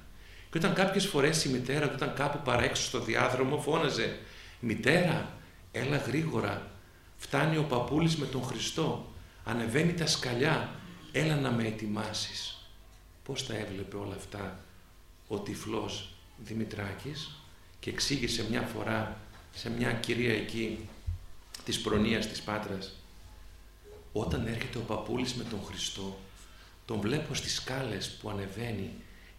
Speaker 1: Και όταν κάποιες φορές η μητέρα του ήταν κάπου παραέξω στο διάδρομο φώναζε «Μητέρα, έλα γρήγορα, φτάνει ο παππούλης με τον Χριστό, ανεβαίνει τα σκαλιά, έλα να με ετοιμάσεις». Πώς τα έβλεπε όλα αυτά ο τυφλός Δημητράκης και εξήγησε μια φορά σε μια κυρία εκεί της προνοίας της Πάτρας όταν έρχεται ο παππούλης με τον Χριστό τον βλέπω στις σκάλες που ανεβαίνει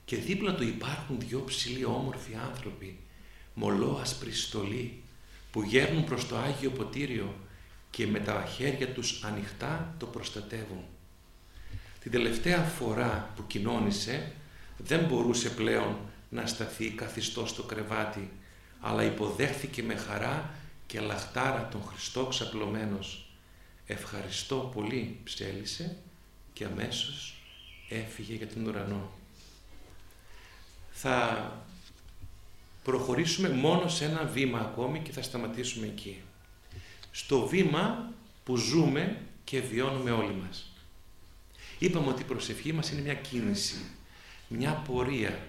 Speaker 1: και δίπλα του υπάρχουν δυο ψηλοί όμορφοι άνθρωποι μολό ασπριστολή που γέρνουν προς το Άγιο Ποτήριο και με τα χέρια τους ανοιχτά το προστατεύουν. Την τελευταία φορά που κοινώνησε δεν μπορούσε πλέον να σταθεί καθιστός στο κρεβάτι, αλλά υποδέχθηκε με χαρά και λαχτάρα τον Χριστό ξαπλωμένος. «Ευχαριστώ πολύ», ψέλισε και αμέσως έφυγε για τον ουρανό. θα προχωρήσουμε μόνο σε ένα βήμα ακόμη και θα σταματήσουμε εκεί. Στο βήμα που ζούμε και βιώνουμε όλοι μας. Είπαμε ότι η προσευχή μας είναι μια κίνηση, μια πορεία.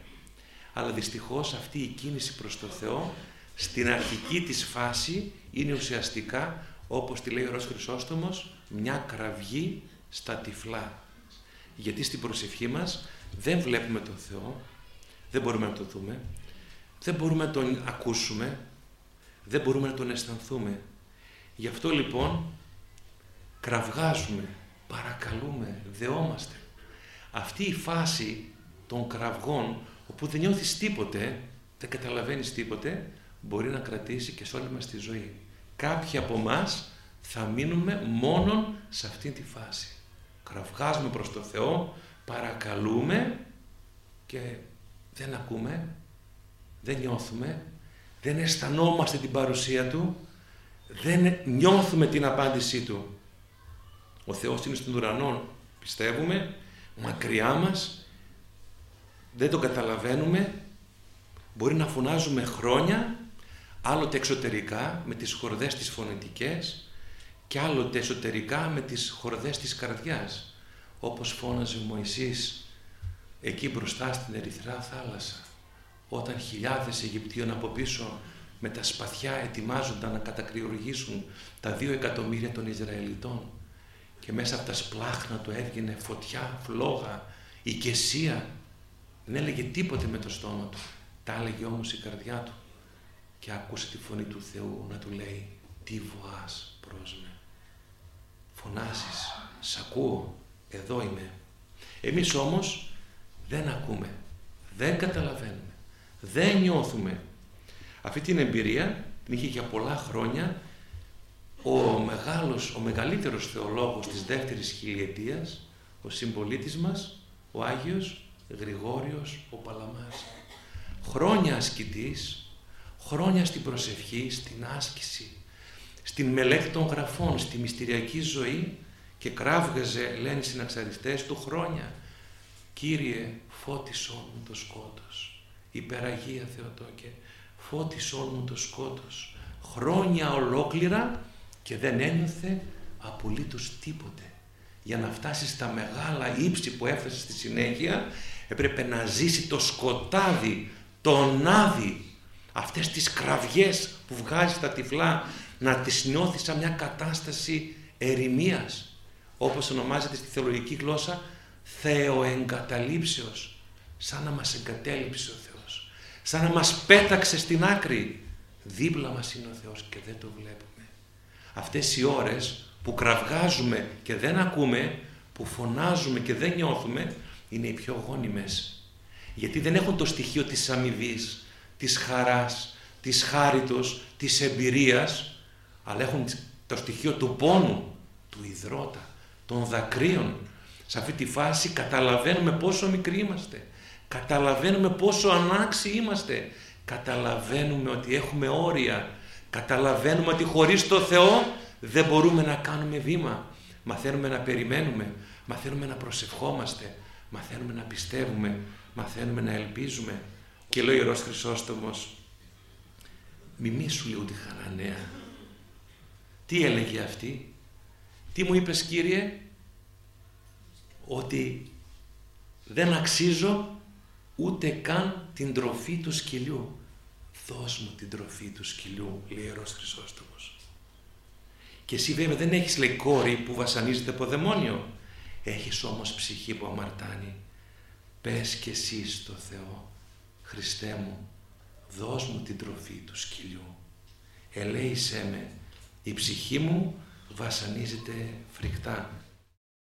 Speaker 1: Αλλά δυστυχώς αυτή η κίνηση προς το Θεό στην αρχική της φάση είναι ουσιαστικά όπως τη λέει ο Ρος Χρυσόστομος μια κραυγή στα τυφλά. Γιατί στην προσευχή μας δεν βλέπουμε τον Θεό, δεν μπορούμε να τον δούμε, δεν μπορούμε να τον ακούσουμε, δεν μπορούμε να τον αισθανθούμε. Γι' αυτό λοιπόν κραυγάζουμε, παρακαλούμε, δεόμαστε. Αυτή η φάση των κραυγών, όπου δεν νιώθεις τίποτε, δεν καταλαβαίνεις τίποτε, μπορεί να κρατήσει και σε όλη μας τη ζωή. Κάποιοι από εμά θα μείνουμε μόνον σε αυτή τη φάση. Κραυγάζουμε προς το Θεό, παρακαλούμε και δεν ακούμε, δεν νιώθουμε, δεν αισθανόμαστε την παρουσία Του, δεν νιώθουμε την απάντησή Του. Ο Θεός είναι στον ουρανό, πιστεύουμε, μακριά μας, δεν τον καταλαβαίνουμε, μπορεί να φωνάζουμε χρόνια, άλλοτε εξωτερικά με τις χορδές τις φωνητικές και άλλοτε εσωτερικά με τις χορδές της καρδιάς, όπως φώναζε ο Μωυσής εκεί μπροστά στην Ερυθρά θάλασσα, όταν χιλιάδες Αιγυπτίων από πίσω με τα σπαθιά ετοιμάζονταν να κατακριουργήσουν τα δύο εκατομμύρια των Ισραηλιτών και μέσα από τα σπλάχνα του έβγαινε φωτιά, φλόγα, οικεσία. Δεν έλεγε τίποτε με το στόμα του. Τα έλεγε όμως η καρδιά του και άκουσε τη φωνή του Θεού να του λέει «Τι βοάς προς με». Φωνάζεις, σ' ακούω, εδώ είμαι. Εμείς όμως δεν ακούμε, δεν καταλαβαίνουμε, δεν νιώθουμε. Αυτή την εμπειρία την είχε για πολλά χρόνια ο μεγάλος, ο μεγαλύτερος θεολόγος της δεύτερης χιλιετίας, ο συμπολίτης μας, ο Άγιος Γρηγόριος ο Παλαμάς. Χρόνια ασκητής, χρόνια στην προσευχή, στην άσκηση, στην μελέτη των γραφών, στη μυστηριακή ζωή και κράβγαζε, λένε οι συναξαριστές του, χρόνια. Κύριε, φώτισόν μου το σκότος, υπεραγία Θεοτόκε, φώτισόν μου το σκότος. Χρόνια ολόκληρα και δεν ένιωθε απολύτως τίποτε. Για να φτάσει στα μεγάλα ύψη που έφτασε στη συνέχεια έπρεπε να ζήσει το σκοτάδι, τον άδει, αυτές τις κραυγές που βγάζει στα τυφλά να τις νιώθει σαν μια κατάσταση ερημίας όπως ονομάζεται στη θεολογική γλώσσα θεοεγκαταλείψεως σαν να μας εγκατέλειψε ο Θεός σαν να μας πέταξε στην άκρη δίπλα μας είναι ο Θεός και δεν το βλέπουμε αυτές οι ώρες που κραυγάζουμε και δεν ακούμε, που φωνάζουμε και δεν νιώθουμε, είναι οι πιο γόνιμες. Γιατί δεν έχουν το στοιχείο της αμοιβής, της χαράς, της χάριτος, της εμπειρίας, αλλά έχουν το στοιχείο του πόνου, του υδρότα, των δακρύων. Σε αυτή τη φάση καταλαβαίνουμε πόσο μικροί είμαστε. Καταλαβαίνουμε πόσο ανάξιοι είμαστε. Καταλαβαίνουμε ότι έχουμε όρια Καταλαβαίνουμε ότι χωρίς το Θεό δεν μπορούμε να κάνουμε βήμα. Μαθαίνουμε να περιμένουμε, μαθαίνουμε να προσευχόμαστε, μαθαίνουμε να πιστεύουμε, μαθαίνουμε να ελπίζουμε. Και λέει ο Ιερός Χρυσόστομος, μιμήσου λίγο τη χαρανέα. Τι έλεγε αυτή, τι μου είπες Κύριε, ότι δεν αξίζω ούτε καν την τροφή του σκυλιού δώσ' μου την τροφή του σκυλιού, λέει ο Ιερός Χρυσόστομος. Και εσύ βέβαια δεν έχεις λέει κόρη που βασανίζεται από δαιμόνιο. Έχεις όμως ψυχή που αμαρτάνει. Πες και εσύ στο Θεό, Χριστέ μου, δώσ' μου την τροφή του σκυλιού. Ελέησέ με, η ψυχή μου βασανίζεται φρικτά